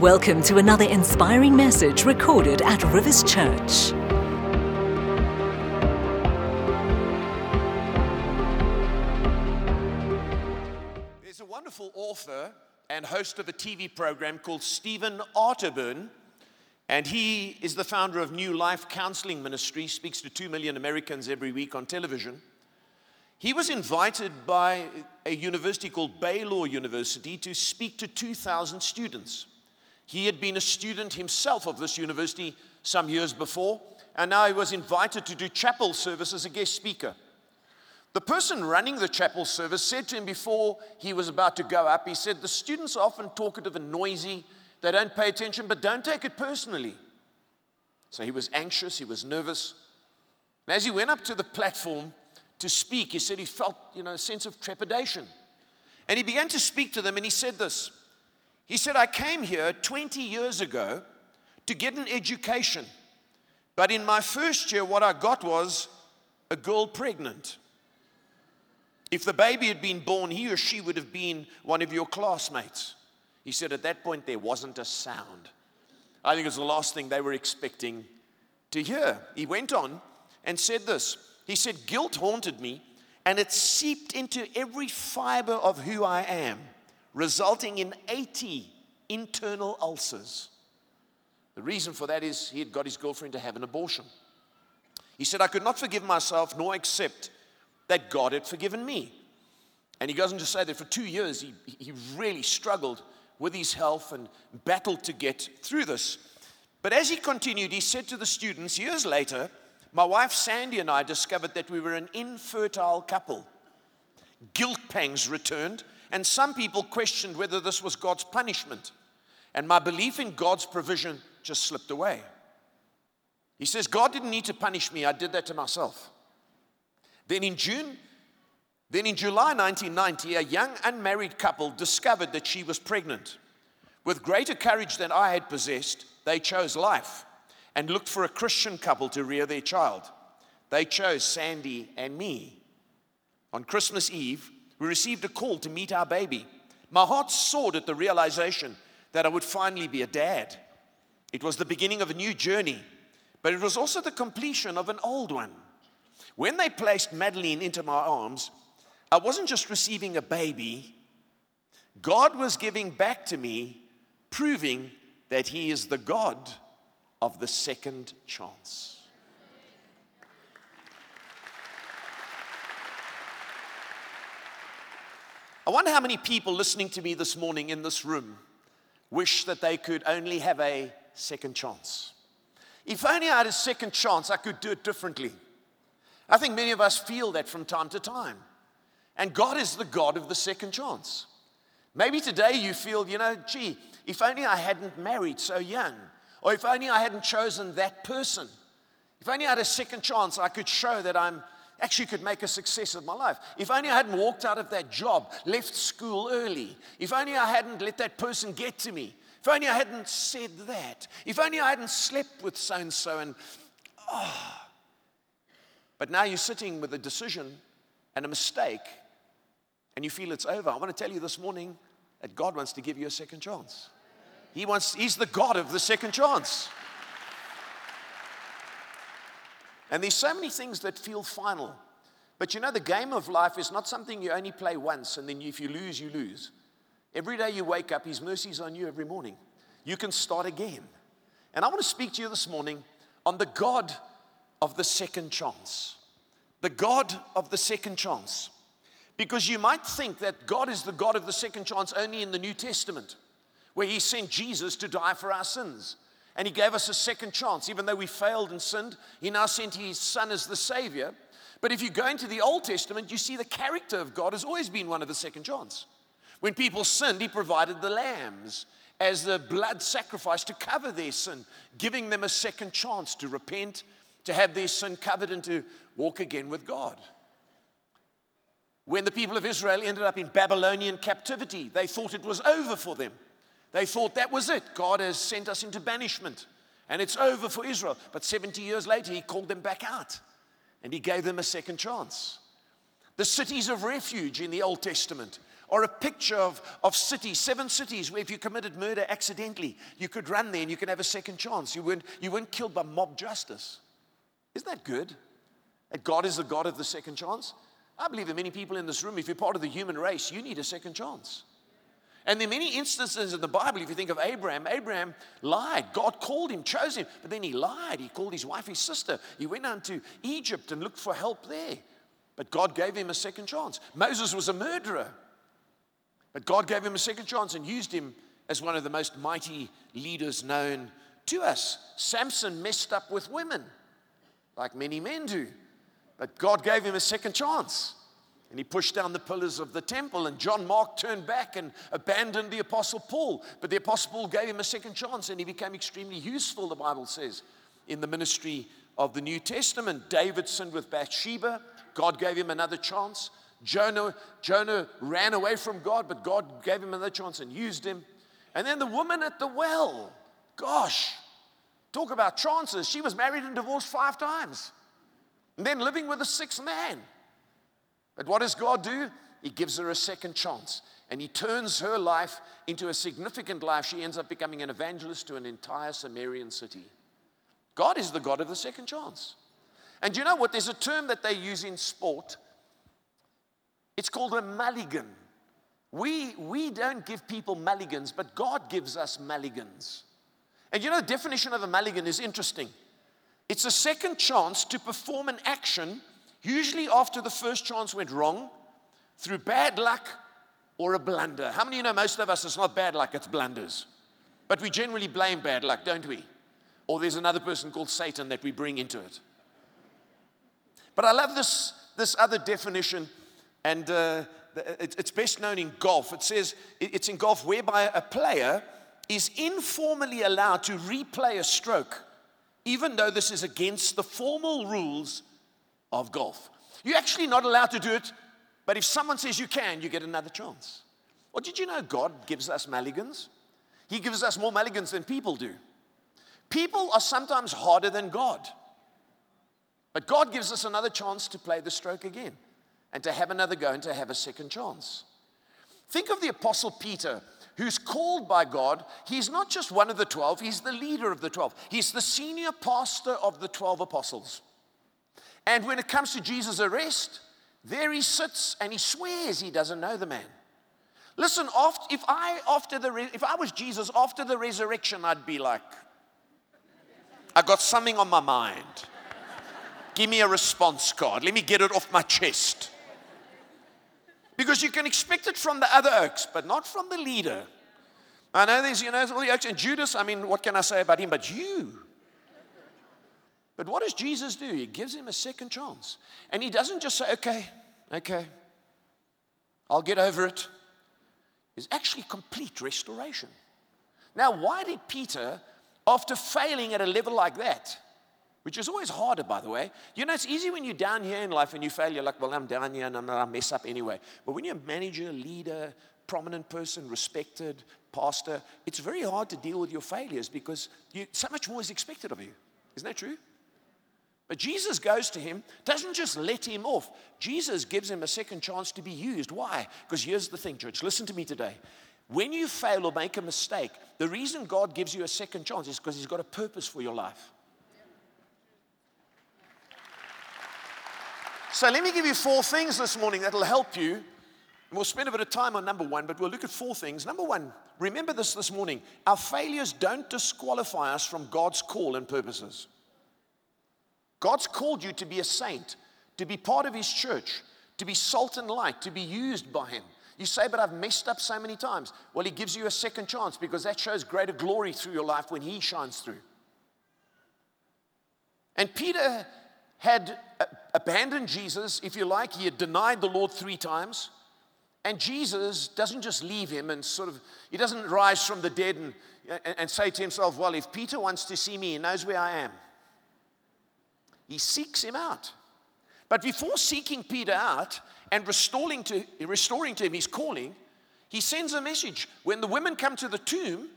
Welcome to another inspiring message recorded at Rivers Church. There's a wonderful author and host of a TV program called Stephen Arterburn, and he is the founder of New Life Counseling Ministry, speaks to 2 million Americans every week on television. He was invited by a university called Baylor University to speak to 2,000 students. He had been a student himself of this university some years before, and now he was invited to do chapel service as a guest speaker. The person running the chapel service said to him before he was about to go up, he said, The students are often talkative and noisy. They don't pay attention, but don't take it personally. So he was anxious, he was nervous. And as he went up to the platform to speak, he said he felt, you know, a sense of trepidation. And he began to speak to them, and he said this he said, I came here 20 years ago to get an education. But in my first year, what I got was a girl pregnant. If the baby had been born, he or she would have been one of your classmates. He said, At that point, there wasn't a sound. I think it was the last thing they were expecting to hear. He went on and said this He said, Guilt haunted me, and it seeped into every fiber of who I am resulting in 80 internal ulcers. The reason for that is he had got his girlfriend to have an abortion. He said, I could not forgive myself nor accept that God had forgiven me. And he goes on to say that for two years he, he really struggled with his health and battled to get through this. But as he continued, he said to the students, years later, my wife Sandy and I discovered that we were an infertile couple. Guilt pangs returned, and some people questioned whether this was God's punishment. And my belief in God's provision just slipped away. He says, God didn't need to punish me, I did that to myself. Then in June, then in July 1990, a young unmarried couple discovered that she was pregnant. With greater courage than I had possessed, they chose life and looked for a Christian couple to rear their child. They chose Sandy and me. On Christmas Eve, we received a call to meet our baby. My heart soared at the realization that I would finally be a dad. It was the beginning of a new journey, but it was also the completion of an old one. When they placed Madeline into my arms, I wasn't just receiving a baby, God was giving back to me, proving that He is the God of the second chance. I wonder how many people listening to me this morning in this room wish that they could only have a second chance. If only I had a second chance, I could do it differently. I think many of us feel that from time to time. And God is the God of the second chance. Maybe today you feel, you know, gee, if only I hadn't married so young, or if only I hadn't chosen that person, if only I had a second chance, I could show that I'm actually could make a success of my life. If only I hadn't walked out of that job, left school early. If only I hadn't let that person get to me. If only I hadn't said that. If only I hadn't slept with so and so and oh. But now you're sitting with a decision and a mistake and you feel it's over. I want to tell you this morning that God wants to give you a second chance. He wants he's the God of the second chance. And there's so many things that feel final. But you know, the game of life is not something you only play once and then if you lose, you lose. Every day you wake up, His mercies on you every morning. You can start again. And I want to speak to you this morning on the God of the second chance. The God of the second chance. Because you might think that God is the God of the second chance only in the New Testament, where He sent Jesus to die for our sins. And he gave us a second chance. Even though we failed and sinned, he now sent his son as the savior. But if you go into the Old Testament, you see the character of God has always been one of the second chance. When people sinned, he provided the lambs as the blood sacrifice to cover their sin, giving them a second chance to repent, to have their sin covered, and to walk again with God. When the people of Israel ended up in Babylonian captivity, they thought it was over for them. They thought that was it. God has sent us into banishment and it's over for Israel. But 70 years later, he called them back out and he gave them a second chance. The cities of refuge in the Old Testament are a picture of, of cities, seven cities where if you committed murder accidentally, you could run there and you can have a second chance. You weren't, you weren't killed by mob justice. Isn't that good? That God is the God of the second chance? I believe that many people in this room, if you're part of the human race, you need a second chance. And there are many instances in the Bible, if you think of Abraham, Abraham lied. God called him, chose him, but then he lied. He called his wife his sister. He went down to Egypt and looked for help there. But God gave him a second chance. Moses was a murderer. But God gave him a second chance and used him as one of the most mighty leaders known to us. Samson messed up with women, like many men do. But God gave him a second chance. And he pushed down the pillars of the temple, and John Mark turned back and abandoned the Apostle Paul. But the Apostle Paul gave him a second chance, and he became extremely useful, the Bible says, in the ministry of the New Testament. David sinned with Bathsheba. God gave him another chance. Jonah, Jonah ran away from God, but God gave him another chance and used him. And then the woman at the well, gosh, talk about chances. She was married and divorced five times, and then living with a sixth man. But what does God do? He gives her a second chance and he turns her life into a significant life. She ends up becoming an evangelist to an entire Sumerian city. God is the God of the second chance. And you know what? There's a term that they use in sport. It's called a mulligan. We, we don't give people mulligans, but God gives us mulligans. And you know, the definition of a mulligan is interesting. It's a second chance to perform an action, usually after the first chance went wrong, through bad luck or a blunder. How many of you know most of us, it's not bad luck, it's blunders. But we generally blame bad luck, don't we? Or there's another person called Satan that we bring into it. But I love this, this other definition, and uh, it's best known in golf. It says it's in golf whereby a player is informally allowed to replay a stroke, even though this is against the formal rules of golf. You're actually not allowed to do it, but if someone says you can, you get another chance. Well, did you know God gives us mulligans? He gives us more mulligans than people do. People are sometimes harder than God. But God gives us another chance to play the stroke again and to have another go and to have a second chance. Think of the Apostle Peter, who's called by God. He's not just one of the 12, he's the leader of the 12. He's the senior pastor of the 12 apostles. And when it comes to Jesus' arrest, there he sits and he swears he doesn't know the man. Listen, if, I, after the, if I was Jesus after the resurrection, I'd be like, I got something on my mind. Give me a response card. Let me get it off my chest. Because you can expect it from the other oaks, but not from the leader. I know there's, you know, all the oaks. And Judas, I mean, what can I say about him? But you. But what does Jesus do? He gives him a second chance. And he doesn't just say, okay, okay, I'll get over it. It's actually complete restoration. Now, why did Peter, after failing at a level like that, which is always harder, by the way. You know, it's easy when you're down here in life and you fail, you're like, well, I'm down here and I'm mess up anyway. But when you're a manager, leader, prominent person, respected, pastor, it's very hard to deal with your failures because you, so much more is expected of you. Isn't that true? But Jesus goes to him, doesn't just let him off. Jesus gives him a second chance to be used. Why? Because here's the thing, church. Listen to me today. When you fail or make a mistake, the reason God gives you a second chance is because He's got a purpose for your life. So let me give you four things this morning that'll help you. We'll spend a bit of time on number one, but we'll look at four things. Number one, remember this this morning our failures don't disqualify us from God's call and purposes. God's called you to be a saint, to be part of His church, to be salt and light, to be used by Him. You say, but I've messed up so many times. Well, He gives you a second chance because that shows greater glory through your life when He shines through. And Peter had abandoned Jesus, if you like. He had denied the Lord three times. And Jesus doesn't just leave him and sort of, he doesn't rise from the dead and, and, and say to himself, Well, if Peter wants to see me, he knows where I am. He seeks him out. But before seeking Peter out and restoring to, restoring to him his calling, he sends a message. When the women come to the tomb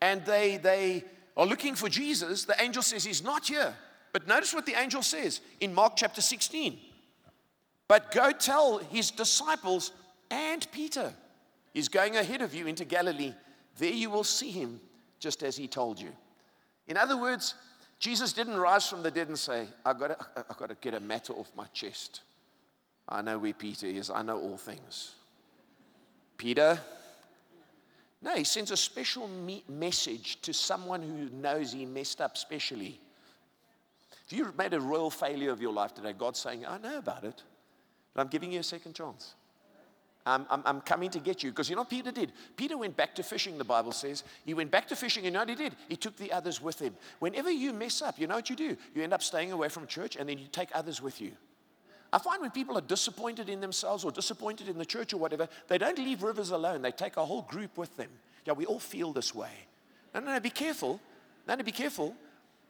and they, they are looking for Jesus, the angel says, He's not here. But notice what the angel says in Mark chapter 16. But go tell his disciples and Peter. He's going ahead of you into Galilee. There you will see him, just as he told you. In other words, Jesus didn't rise from the dead and say, I've got to, I've got to get a matter off my chest. I know where Peter is, I know all things. Peter, no, he sends a special me- message to someone who knows he messed up specially. If you've made a royal failure of your life today, God's saying, I know about it, but I'm giving you a second chance. I'm, I'm, I'm, coming to get you. Because you know what Peter did? Peter went back to fishing, the Bible says. He went back to fishing, and you know what he did? He took the others with him. Whenever you mess up, you know what you do? You end up staying away from church, and then you take others with you. I find when people are disappointed in themselves or disappointed in the church or whatever, they don't leave rivers alone. They take a whole group with them. Yeah, we all feel this way. No, no, no, be careful. No, no, be careful.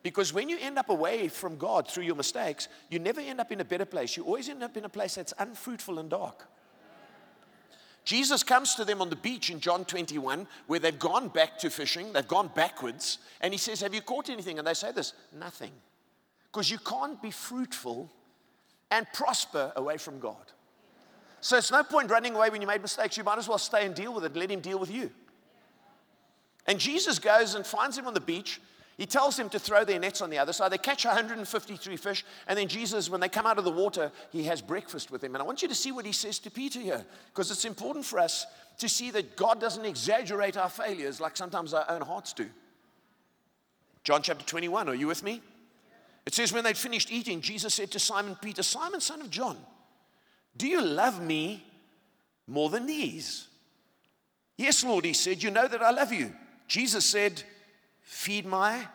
Because when you end up away from God through your mistakes, you never end up in a better place. You always end up in a place that's unfruitful and dark. Jesus comes to them on the beach in John 21, where they've gone back to fishing, they've gone backwards, and he says, Have you caught anything? And they say this nothing. Because you can't be fruitful and prosper away from God. So it's no point running away when you made mistakes. You might as well stay and deal with it, let him deal with you. And Jesus goes and finds him on the beach. He tells them to throw their nets on the other side. They catch 153 fish. And then Jesus, when they come out of the water, he has breakfast with them. And I want you to see what he says to Peter here, because it's important for us to see that God doesn't exaggerate our failures like sometimes our own hearts do. John chapter 21, are you with me? It says, When they'd finished eating, Jesus said to Simon Peter, Simon, son of John, do you love me more than these? Yes, Lord, he said, You know that I love you. Jesus said, Feed my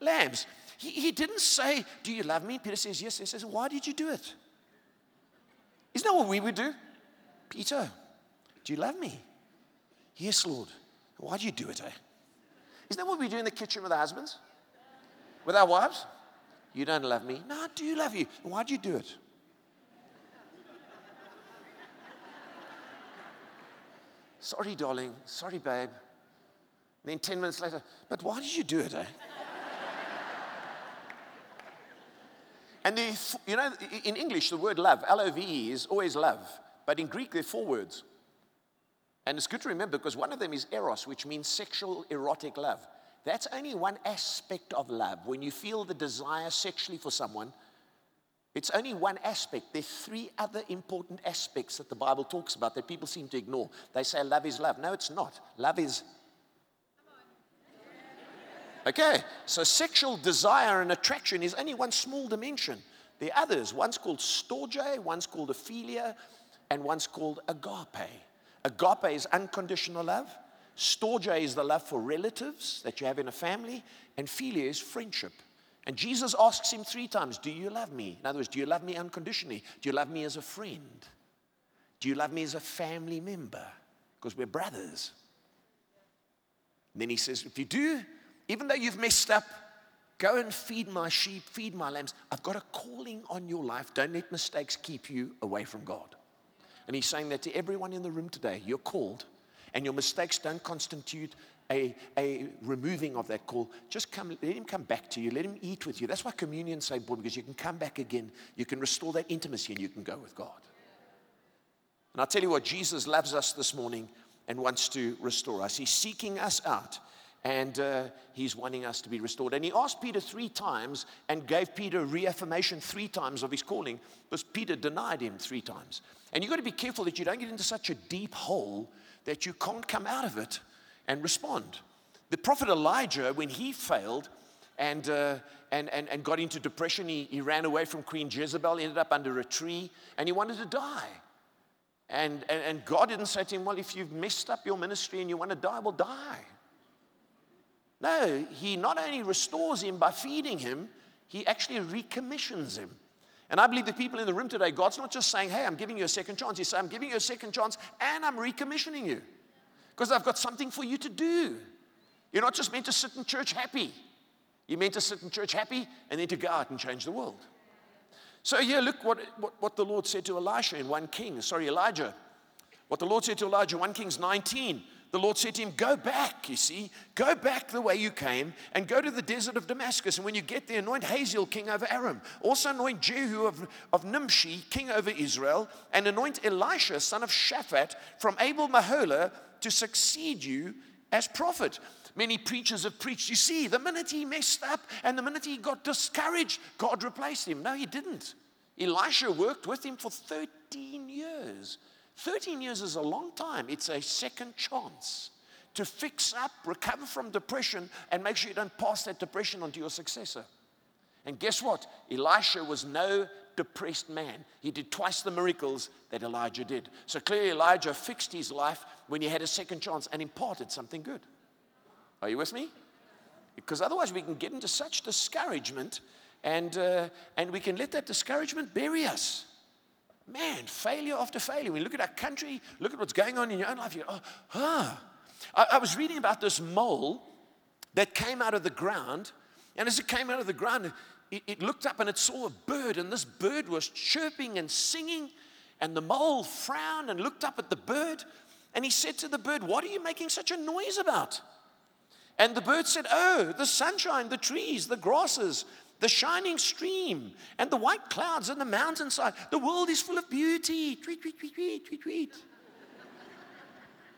lambs. He, he didn't say, Do you love me? Peter says, Yes. He says, Why did you do it? Isn't that what we would do? Peter, do you love me? Yes, Lord. Why do you do it, eh? Isn't that what we do in the kitchen with our husbands? With our wives? You don't love me. No, I do love you. Why do you do it? Sorry, darling. Sorry, babe. Then 10 minutes later, but why did you do it, eh? and the, you know, in English, the word love, L O V E, is always love. But in Greek, there are four words. And it's good to remember because one of them is eros, which means sexual erotic love. That's only one aspect of love. When you feel the desire sexually for someone, it's only one aspect. There's three other important aspects that the Bible talks about that people seem to ignore. They say love is love. No, it's not. Love is. Okay, so sexual desire and attraction is only one small dimension. The others, one's called storge, one's called aphilia, and one's called agape. Agape is unconditional love. Storge is the love for relatives that you have in a family, and philia is friendship. And Jesus asks him three times, Do you love me? In other words, do you love me unconditionally? Do you love me as a friend? Do you love me as a family member? Because we're brothers. And then he says, If you do, even though you've messed up, go and feed my sheep, feed my lambs. I've got a calling on your life. Don't let mistakes keep you away from God. And he's saying that to everyone in the room today. You're called, and your mistakes don't constitute a, a removing of that call, just come, let him come back to you. Let him eat with you. That's why communion's so important because you can come back again. You can restore that intimacy and you can go with God. And I'll tell you what, Jesus loves us this morning and wants to restore us. He's seeking us out and uh, he's wanting us to be restored. And he asked Peter three times and gave Peter reaffirmation three times of his calling because Peter denied him three times. And you've got to be careful that you don't get into such a deep hole that you can't come out of it and respond. The prophet Elijah, when he failed and, uh, and, and, and got into depression, he, he ran away from Queen Jezebel, ended up under a tree, and he wanted to die. And, and, and God didn't say to him, Well, if you've messed up your ministry and you want to die, well, die. No, he not only restores him by feeding him, he actually recommissions him. And I believe the people in the room today, God's not just saying, Hey, I'm giving you a second chance. He's saying, I'm giving you a second chance and I'm recommissioning you because I've got something for you to do. You're not just meant to sit in church happy. You're meant to sit in church happy and then to go out and change the world. So yeah, look what, what, what the Lord said to Elisha in 1 Kings, sorry, Elijah. What the Lord said to Elijah, 1 Kings 19, the Lord said to him, Go back, you see, go back the way you came and go to the desert of Damascus. And when you get there, anoint Hazael king over Aram. Also anoint Jehu of, of Nimshi king over Israel. And anoint Elisha son of Shaphat from Abel Meholah to succeed you as prophet. Many preachers have preached. You see, the minute he messed up and the minute he got discouraged, God replaced him. No, he didn't. Elisha worked with him for 13 years. 13 years is a long time. It's a second chance to fix up, recover from depression, and make sure you don't pass that depression on to your successor. And guess what? Elisha was no depressed man. He did twice the miracles that Elijah did. So clearly, Elijah fixed his life when he had a second chance and imparted something good. Are you with me? Because otherwise, we can get into such discouragement and, uh, and we can let that discouragement bury us. Man, failure after failure. We look at our country, look at what's going on in your own life. You oh, huh. I, I was reading about this mole that came out of the ground, and as it came out of the ground, it, it looked up and it saw a bird, and this bird was chirping and singing. And the mole frowned and looked up at the bird, and he said to the bird, What are you making such a noise about? And the bird said, Oh, the sunshine, the trees, the grasses, the shining stream, and the white clouds and the mountainside. The world is full of beauty. Tweet, tweet, tweet, tweet, tweet, tweet.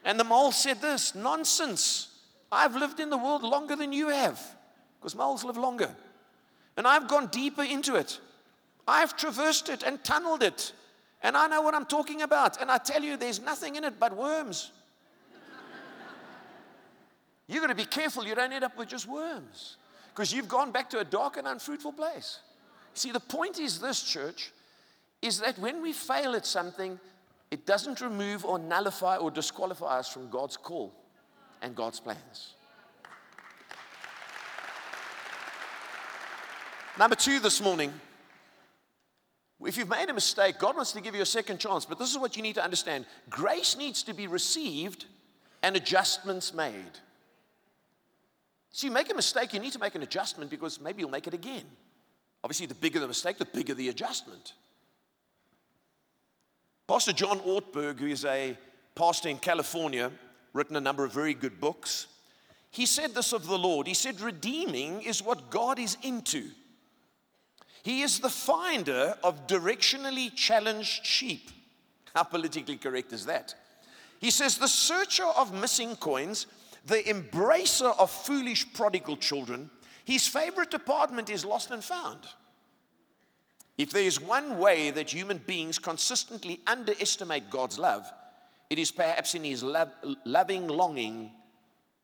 and the mole said this nonsense. I've lived in the world longer than you have, because moles live longer. And I've gone deeper into it. I've traversed it and tunneled it. And I know what I'm talking about. And I tell you, there's nothing in it but worms. You've got to be careful you don't end up with just worms because you've gone back to a dark and unfruitful place. See, the point is this, church, is that when we fail at something, it doesn't remove or nullify or disqualify us from God's call and God's plans. Number two this morning, if you've made a mistake, God wants to give you a second chance, but this is what you need to understand grace needs to be received and adjustments made. So you make a mistake, you need to make an adjustment because maybe you'll make it again. Obviously, the bigger the mistake, the bigger the adjustment. Pastor John Ortberg, who is a pastor in California, written a number of very good books. He said this of the Lord. He said, Redeeming is what God is into. He is the finder of directionally challenged sheep. How politically correct is that? He says, The searcher of missing coins the embracer of foolish prodigal children, his favorite department is lost and found. If there is one way that human beings consistently underestimate God's love, it is perhaps in his loving longing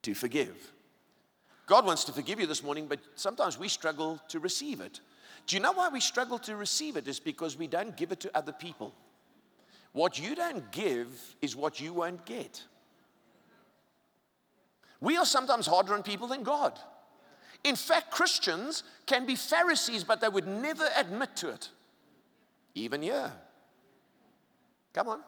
to forgive. God wants to forgive you this morning, but sometimes we struggle to receive it. Do you know why we struggle to receive it? Is because we don't give it to other people. What you don't give is what you won't get. We are sometimes harder on people than God. In fact, Christians can be Pharisees, but they would never admit to it. Even here. Come on.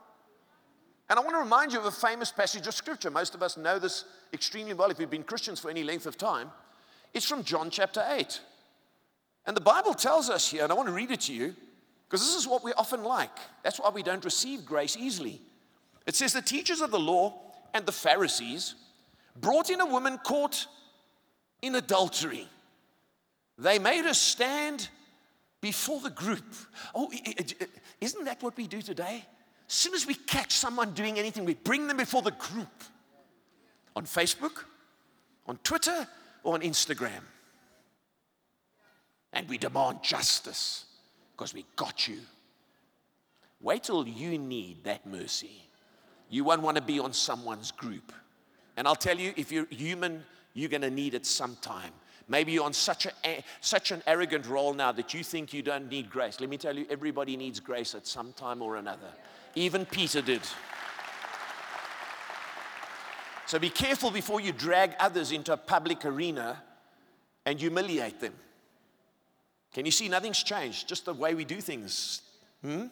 And I want to remind you of a famous passage of scripture. Most of us know this extremely well if we've been Christians for any length of time. It's from John chapter 8. And the Bible tells us here, and I want to read it to you, because this is what we often like. That's why we don't receive grace easily. It says, The teachers of the law and the Pharisees brought in a woman caught in adultery. They made her stand before the group. Oh, isn't that what we do today? As soon as we catch someone doing anything, we bring them before the group on Facebook, on Twitter, or on Instagram. And we demand justice because we got you. Wait till you need that mercy. You won't want to be on someone's group. And I'll tell you, if you're human, you're going to need it sometime. Maybe you're on such, a, such an arrogant role now that you think you don't need grace. Let me tell you, everybody needs grace at some time or another. Even Peter did. So be careful before you drag others into a public arena and humiliate them. Can you see nothing's changed? Just the way we do things. Hmm?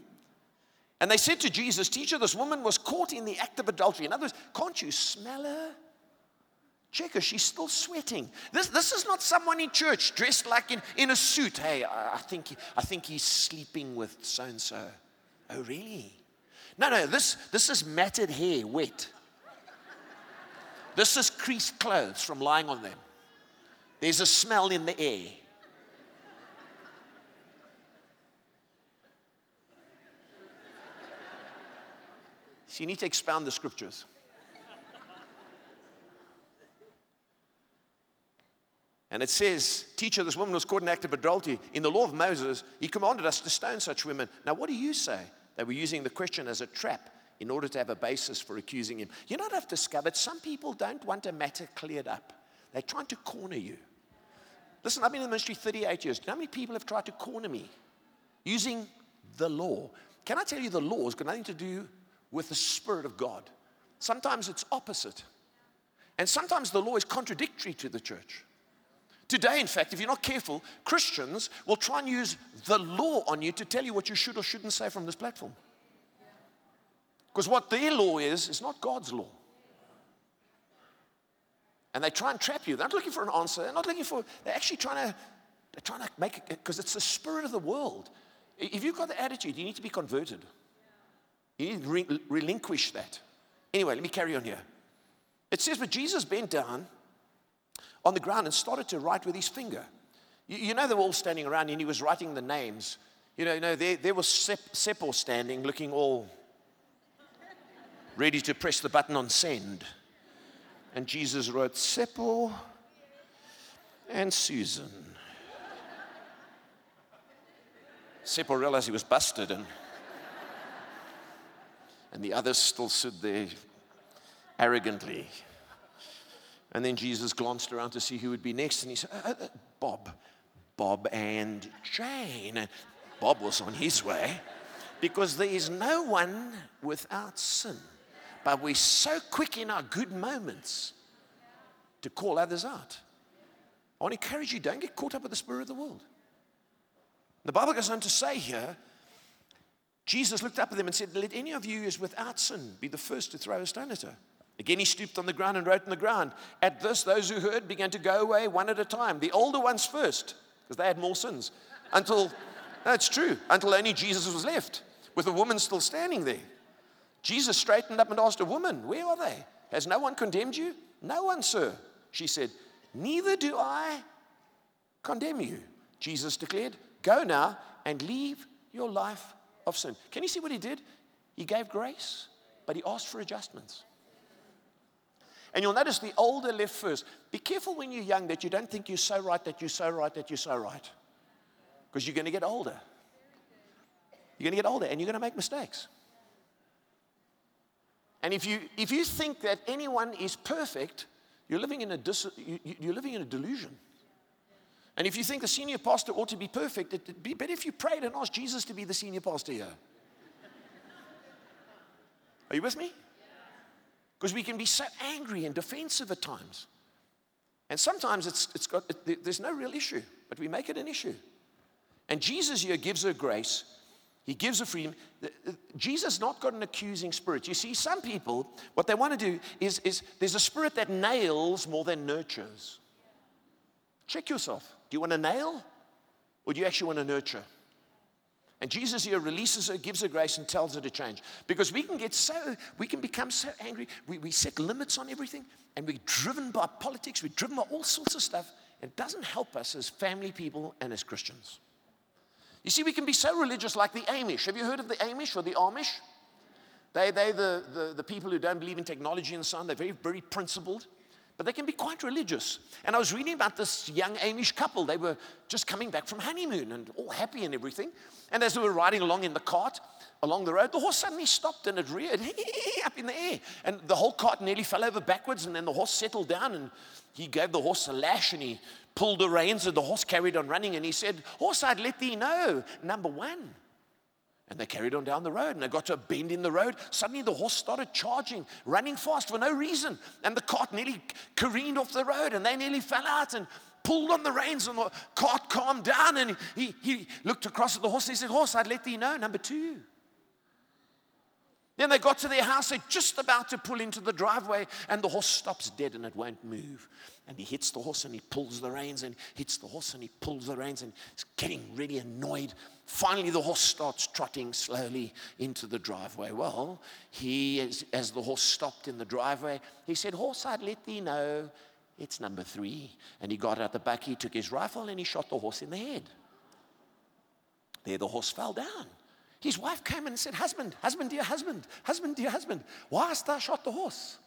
And they said to Jesus, Teacher, this woman was caught in the act of adultery. In other words, can't you smell her? Check her, she's still sweating. This, this is not someone in church dressed like in, in a suit. Hey, I, think, I think he's sleeping with so and so. Oh, really? No, no, this, this is matted hair, wet. This is creased clothes from lying on them. There's a smell in the air. So you need to expound the scriptures. And it says, Teacher, this woman was caught in act of adultery. In the law of Moses, he commanded us to stone such women. Now, what do you say? They were using the question as a trap in order to have a basis for accusing him. You know what I've discovered? Some people don't want a matter cleared up, they're trying to corner you. Listen, I've been in the ministry 38 years. Do you know how many people have tried to corner me using the law? Can I tell you the law has got nothing to do with the Spirit of God? Sometimes it's opposite. And sometimes the law is contradictory to the church. Today, in fact, if you're not careful, Christians will try and use the law on you to tell you what you should or shouldn't say from this platform. Because what their law is, is not God's law. And they try and trap you. They're not looking for an answer. They're not looking for, they're actually trying to, they're trying to make it, because it's the spirit of the world. If you've got the attitude, you need to be converted. Need to re- relinquish that. Anyway, let me carry on here. It says, but Jesus bent down on the ground and started to write with his finger. You, you know, they were all standing around and he was writing the names. You know, you know there, there was Sep- Seppo standing, looking all ready to press the button on send. And Jesus wrote, Seppo and Susan. Seppo realized he was busted, and, and the others still stood there arrogantly. And then Jesus glanced around to see who would be next, and he said, uh, uh, Bob, Bob and Jane. And Bob was on his way because there is no one without sin. But we're so quick in our good moments to call others out. I want to encourage you don't get caught up with the spirit of the world. The Bible goes on to say here, Jesus looked up at them and said, Let any of you who is without sin be the first to throw a stone at her. Again, he stooped on the ground and wrote on the ground. At this, those who heard began to go away one at a time. The older ones first, because they had more sins. Until, that's true, until only Jesus was left, with the woman still standing there. Jesus straightened up and asked a woman, Where are they? Has no one condemned you? No one, sir. She said, Neither do I condemn you. Jesus declared, Go now and leave your life of sin. Can you see what he did? He gave grace, but he asked for adjustments. And you'll notice the older left first. Be careful when you're young that you don't think you're so right, that you're so right, that you're so right. Because you're going to get older. You're going to get older and you're going to make mistakes. And if you, if you think that anyone is perfect, you're living, in a dis, you're living in a delusion. And if you think the senior pastor ought to be perfect, it'd be better if you prayed and asked Jesus to be the senior pastor here. Are you with me? Because we can be so angry and defensive at times. And sometimes it's, it's got, it, there's no real issue, but we make it an issue. And Jesus here gives her grace he gives a freedom. Jesus not got an accusing spirit. You see, some people, what they want to do is, is there's a spirit that nails more than nurtures. Check yourself. Do you want to nail or do you actually want to nurture? And Jesus here releases her, gives her grace, and tells her to change. Because we can get so, we can become so angry. We, we set limits on everything, and we're driven by politics, we're driven by all sorts of stuff. It doesn't help us as family people and as Christians. You see, we can be so religious like the Amish. Have you heard of the Amish or the Amish? They, they're the, the, the people who don't believe in technology and so on. They're very, very principled, but they can be quite religious. And I was reading about this young Amish couple. They were just coming back from honeymoon and all happy and everything. And as they were riding along in the cart along the road, the horse suddenly stopped and it reared up in the air. And the whole cart nearly fell over backwards. And then the horse settled down and he gave the horse a lash and he pulled the reins and the horse carried on running. And he said, Horse, I'd let thee know, number one. And they carried on down the road and they got to a bend in the road. Suddenly the horse started charging, running fast for no reason. And the cart nearly careened off the road and they nearly fell out and pulled on the reins and the cart calmed down. And he, he looked across at the horse and he said, Horse, I'd let thee know, number two. Then they got to their house, they're just about to pull into the driveway, and the horse stops dead and it won't move. And he hits the horse and he pulls the reins and hits the horse and he pulls the reins and he's getting really annoyed. Finally, the horse starts trotting slowly into the driveway. Well, he, as, as the horse stopped in the driveway, he said, Horse, I'd let thee know it's number three. And he got out the back, he took his rifle and he shot the horse in the head. There, the horse fell down. His wife came and said, Husband, husband, dear husband, husband, dear husband, why hast thou shot the horse?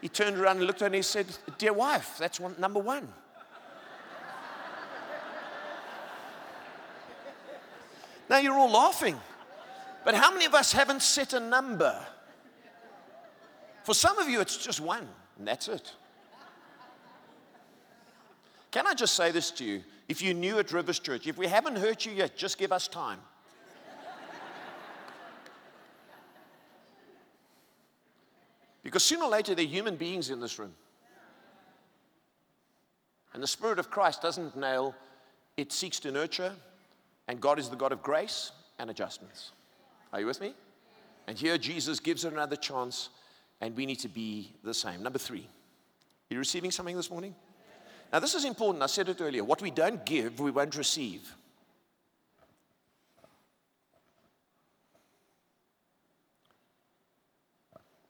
He turned around and looked at her and he said, Dear wife, that's one, number one. Now you're all laughing. But how many of us haven't set a number? For some of you, it's just one, and that's it. Can I just say this to you? If you're new at Rivers Church, if we haven't hurt you yet, just give us time. because sooner or later, there are human beings in this room. And the Spirit of Christ doesn't nail, it seeks to nurture, and God is the God of grace and adjustments. Are you with me? And here Jesus gives it another chance, and we need to be the same. Number three, are you receiving something this morning? Now, this is important. I said it earlier. What we don't give, we won't receive.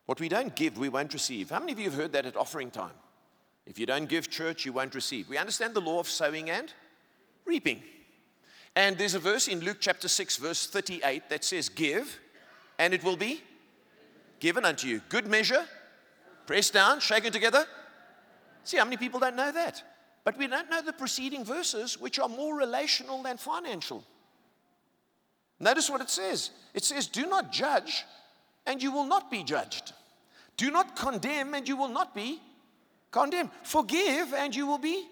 What we don't give, we won't receive. How many of you have heard that at offering time? If you don't give church, you won't receive. We understand the law of sowing and reaping. And there's a verse in Luke chapter 6, verse 38 that says, Give, and it will be given unto you. Good measure, pressed down, shaken together. See, how many people don't know that? But we don't know the preceding verses, which are more relational than financial. Notice what it says it says, Do not judge, and you will not be judged. Do not condemn, and you will not be condemned. Forgive, and you will be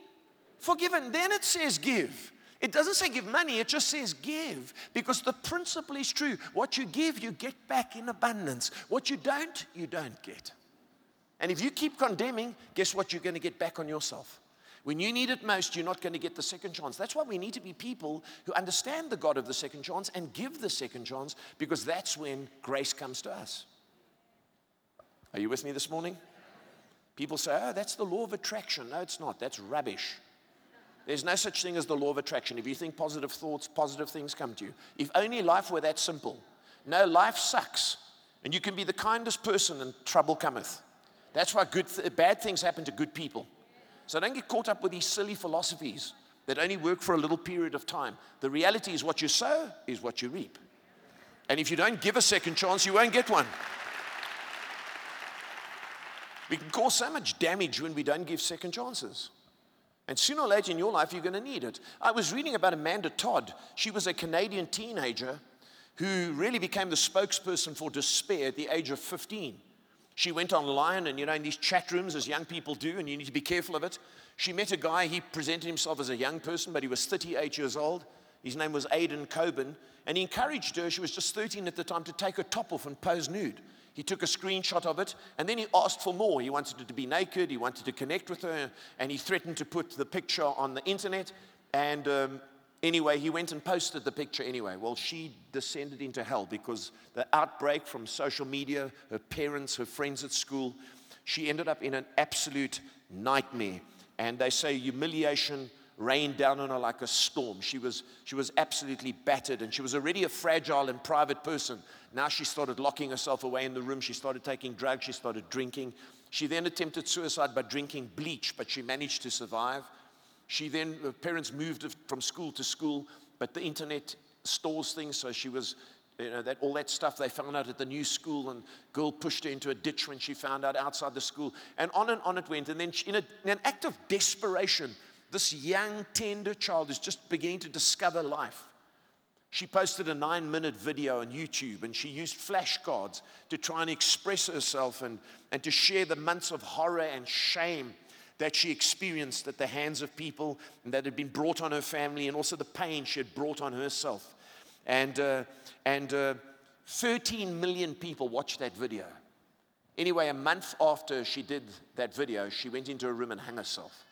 forgiven. Then it says, Give. It doesn't say give money, it just says give. Because the principle is true. What you give, you get back in abundance. What you don't, you don't get. And if you keep condemning, guess what? You're going to get back on yourself. When you need it most, you're not going to get the second chance. That's why we need to be people who understand the God of the second chance and give the second chance because that's when grace comes to us. Are you with me this morning? People say, oh, that's the law of attraction. No, it's not. That's rubbish. There's no such thing as the law of attraction. If you think positive thoughts, positive things come to you. If only life were that simple. No, life sucks. And you can be the kindest person and trouble cometh. That's why good th- bad things happen to good people. So don't get caught up with these silly philosophies that only work for a little period of time. The reality is what you sow is what you reap. And if you don't give a second chance, you won't get one. We can cause so much damage when we don't give second chances. And sooner or later in your life, you're going to need it. I was reading about Amanda Todd. She was a Canadian teenager who really became the spokesperson for despair at the age of 15. She went online and, you know, in these chat rooms, as young people do, and you need to be careful of it. She met a guy, he presented himself as a young person, but he was 38 years old. His name was Aydin Coban, and he encouraged her, she was just 13 at the time, to take her top off and pose nude. He took a screenshot of it and then he asked for more. He wanted to be naked, he wanted to connect with her, and he threatened to put the picture on the internet. And um, anyway, he went and posted the picture anyway. Well, she descended into hell because the outbreak from social media, her parents, her friends at school, she ended up in an absolute nightmare. And they say humiliation rained down on her like a storm. She was, she was absolutely battered, and she was already a fragile and private person. Now she started locking herself away in the room. She started taking drugs. She started drinking. She then attempted suicide by drinking bleach, but she managed to survive. She then, her parents moved from school to school, but the internet stores things, so she was you know, that, all that stuff they found out at the new school, and girl pushed her into a ditch when she found out outside the school. And on and on it went. And then, she, in, a, in an act of desperation, this young, tender child is just beginning to discover life. She posted a nine minute video on YouTube and she used flashcards to try and express herself and, and to share the months of horror and shame that she experienced at the hands of people and that had been brought on her family and also the pain she had brought on herself. And, uh, and uh, 13 million people watched that video. Anyway, a month after she did that video, she went into a room and hung herself.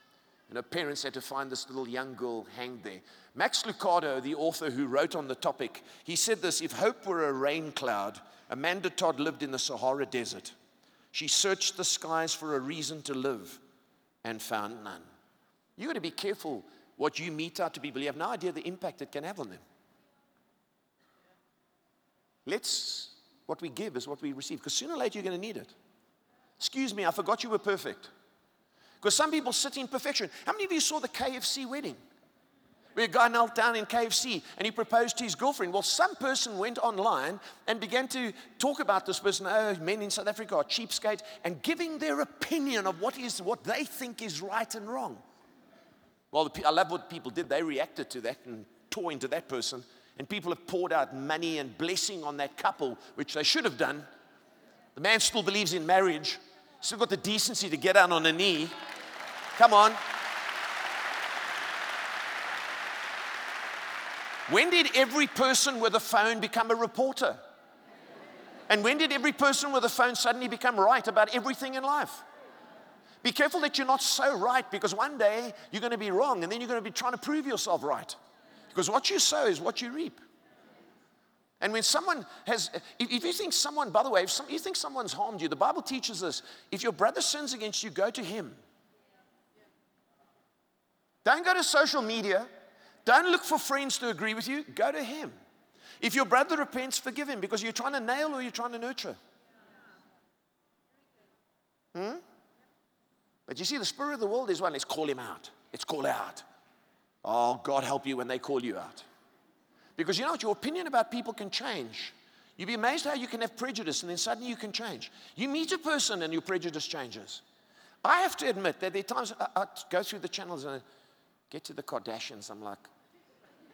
And her parents had to find this little young girl hanged there. Max Lucado, the author who wrote on the topic, he said this if hope were a rain cloud, Amanda Todd lived in the Sahara Desert. She searched the skies for a reason to live and found none. You've got to be careful what you mete out to people. You have no idea the impact it can have on them. Let's, what we give is what we receive, because sooner or later you're going to need it. Excuse me, I forgot you were perfect. Because some people sit in perfection. How many of you saw the KFC wedding? Where a guy knelt down in KFC and he proposed to his girlfriend. Well, some person went online and began to talk about this person. Oh, men in South Africa are cheapskates, and giving their opinion of what is what they think is right and wrong. Well, I love what people did. They reacted to that and tore into that person. and people have poured out money and blessing on that couple, which they should have done. The man still believes in marriage, still got the decency to get down on a knee. Come on. When did every person with a phone become a reporter? And when did every person with a phone suddenly become right about everything in life? Be careful that you're not so right because one day you're going to be wrong and then you're going to be trying to prove yourself right. Because what you sow is what you reap. And when someone has, if, if you think someone, by the way, if some, you think someone's harmed you, the Bible teaches us if your brother sins against you, go to him. Don't go to social media. Don't look for friends to agree with you. Go to him. If your brother repents, forgive him because you're trying to nail or you're trying to nurture. Hmm? But you see, the spirit of the world is one. Let's call him out. Let's call out. Oh, God help you when they call you out. Because you know what? Your opinion about people can change. You'd be amazed how you can have prejudice and then suddenly you can change. You meet a person and your prejudice changes. I have to admit that there are times I, I go through the channels and I get to the Kardashians. I'm like,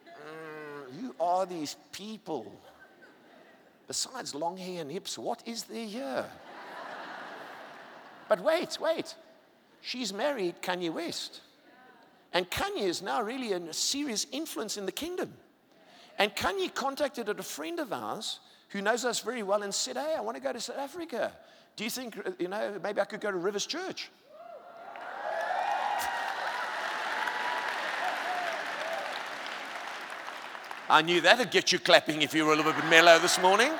mm, who are these people? Besides long hair and hips, what is there here? but wait, wait. She's married Kanye West. And Kanye is now really a serious influence in the kingdom. And Kanye contacted a friend of ours who knows us very well and said, Hey, I want to go to South Africa. Do you think, you know, maybe I could go to Rivers Church? I knew that'd get you clapping if you were a little bit mellow this morning.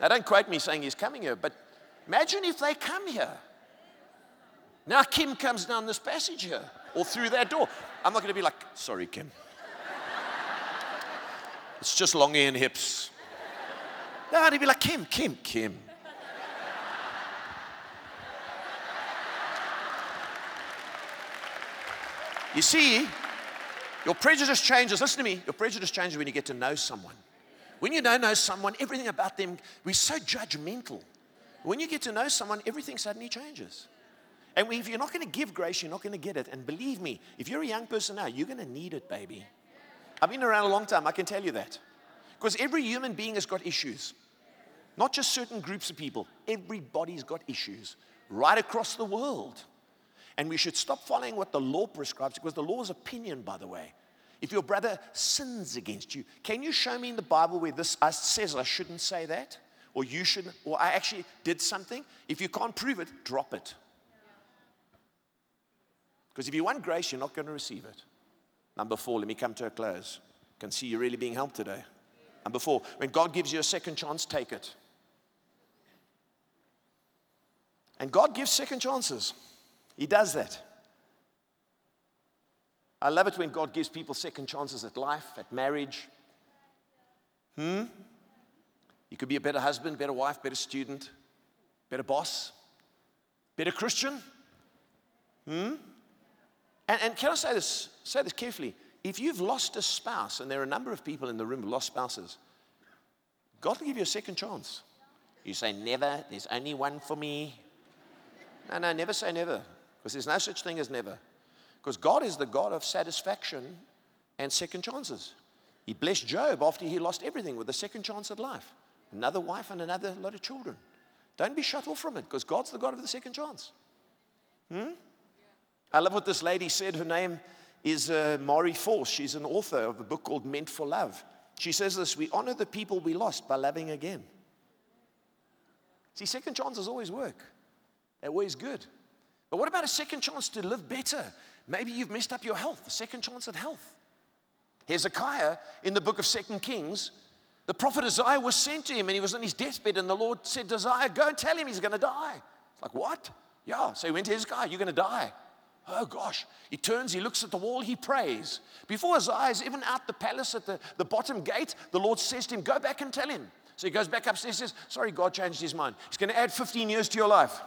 Now, don't quote me saying he's coming here, but imagine if they come here. Now, Kim comes down this passage here or through that door. I'm not going to be like, sorry, Kim. It's just long hair and hips. No, he'd be like, Kim, Kim, Kim. You see, your prejudice changes. Listen to me. Your prejudice changes when you get to know someone. When you don't know someone, everything about them, we're so judgmental. When you get to know someone, everything suddenly changes. And if you're not going to give grace, you're not going to get it. And believe me, if you're a young person now, you're going to need it, baby. I've been around a long time, I can tell you that. Because every human being has got issues. Not just certain groups of people, everybody's got issues right across the world. And we should stop following what the law prescribes because the law is opinion, by the way. If your brother sins against you, can you show me in the Bible where this uh, says I shouldn't say that? Or you shouldn't, or I actually did something? If you can't prove it, drop it. Because if you want grace, you're not going to receive it. Number four, let me come to a close. can see you're really being helped today. Number four, when God gives you a second chance, take it. And God gives second chances. He does that. I love it when God gives people second chances at life, at marriage. Hmm? You could be a better husband, better wife, better student, better boss, better Christian. Hmm? And, and can I say this? Say this carefully. If you've lost a spouse, and there are a number of people in the room who lost spouses, God will give you a second chance. You say, never, there's only one for me. No, no, never say never, because there's no such thing as never. Because God is the God of satisfaction and second chances. He blessed Job after he lost everything with a second chance at life another wife and another lot of children. Don't be shut off from it, because God's the God of the second chance. Hmm? I love what this lady said. Her name is uh, Marie Force. She's an author of a book called Meant for Love. She says this We honor the people we lost by loving again. See, second chances always work, they're always good. But what about a second chance to live better? Maybe you've messed up your health, a second chance at health. Hezekiah, in the book of Second Kings, the prophet Isaiah was sent to him and he was on his deathbed, and the Lord said to Isaiah, Go and tell him he's going to die. It's like, What? Yeah. So he went to Hezekiah, You're going to die. Oh gosh. He turns, he looks at the wall, he prays. Before his eyes, even out the palace at the, the bottom gate, the Lord says to him, Go back and tell him. So he goes back upstairs says, Sorry, God changed his mind. He's going to add 15 years to your life.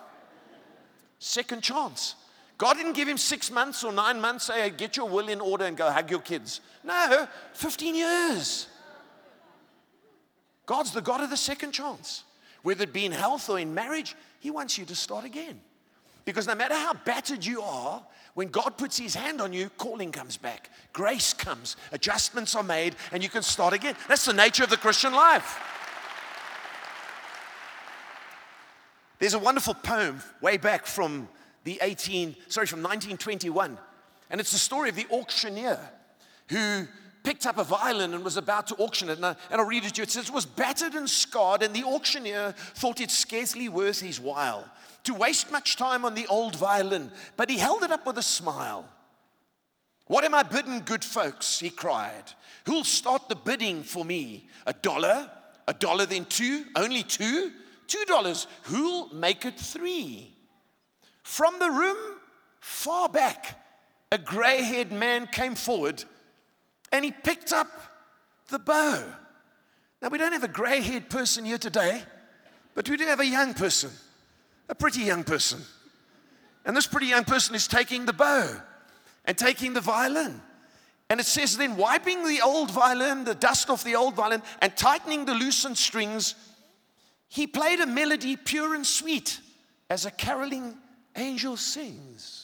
Second chance. God didn't give him six months or nine months, say, Get your will in order and go hug your kids. No, 15 years. God's the God of the second chance. Whether it be in health or in marriage, He wants you to start again. Because no matter how battered you are, when God puts his hand on you, calling comes back, grace comes, adjustments are made, and you can start again. That's the nature of the Christian life. There's a wonderful poem way back from the 18, sorry, from 1921. And it's the story of the auctioneer who picked up a violin and was about to auction it. And, I, and I'll read it to you. It says, It was battered and scarred, and the auctioneer thought it scarcely worth his while to waste much time on the old violin, but he held it up with a smile. What am I bidding, good folks? He cried. Who'll start the bidding for me? A dollar? A dollar, then two? Only two? Two dollars. Who'll make it three? From the room far back, a gray haired man came forward and he picked up the bow. Now, we don't have a gray haired person here today, but we do have a young person, a pretty young person. And this pretty young person is taking the bow and taking the violin. And it says, then wiping the old violin, the dust off the old violin, and tightening the loosened strings, he played a melody pure and sweet as a caroling angel sings.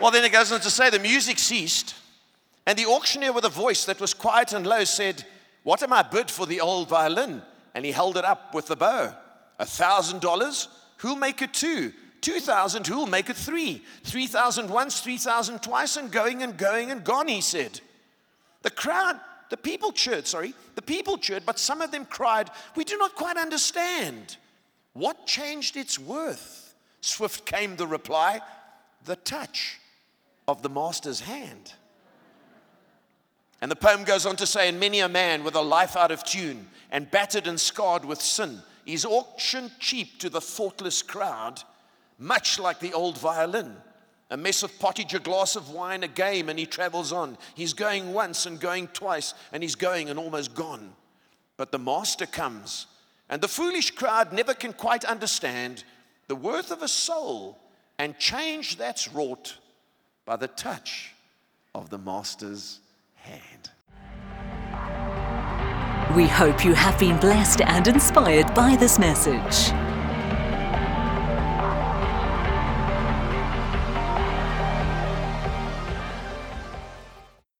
Well, then it goes on to say the music ceased, and the auctioneer, with a voice that was quiet and low, said, What am I bid for the old violin? And he held it up with the bow. A thousand dollars? Who'll make it two? Two thousand? Who'll make it three? Three thousand once, three thousand twice, and going and going and gone, he said. The crowd, the people cheered, sorry, the people cheered, but some of them cried, We do not quite understand. What changed its worth? Swift came the reply, The touch of the master's hand. And the poem goes on to say, And many a man with a life out of tune and battered and scarred with sin is auctioned cheap to the thoughtless crowd, much like the old violin. A mess of pottage, a glass of wine, a game, and he travels on. He's going once and going twice, and he's going and almost gone. But the master comes, and the foolish crowd never can quite understand the worth of a soul and change that's wrought by the touch of the Master's hand. We hope you have been blessed and inspired by this message.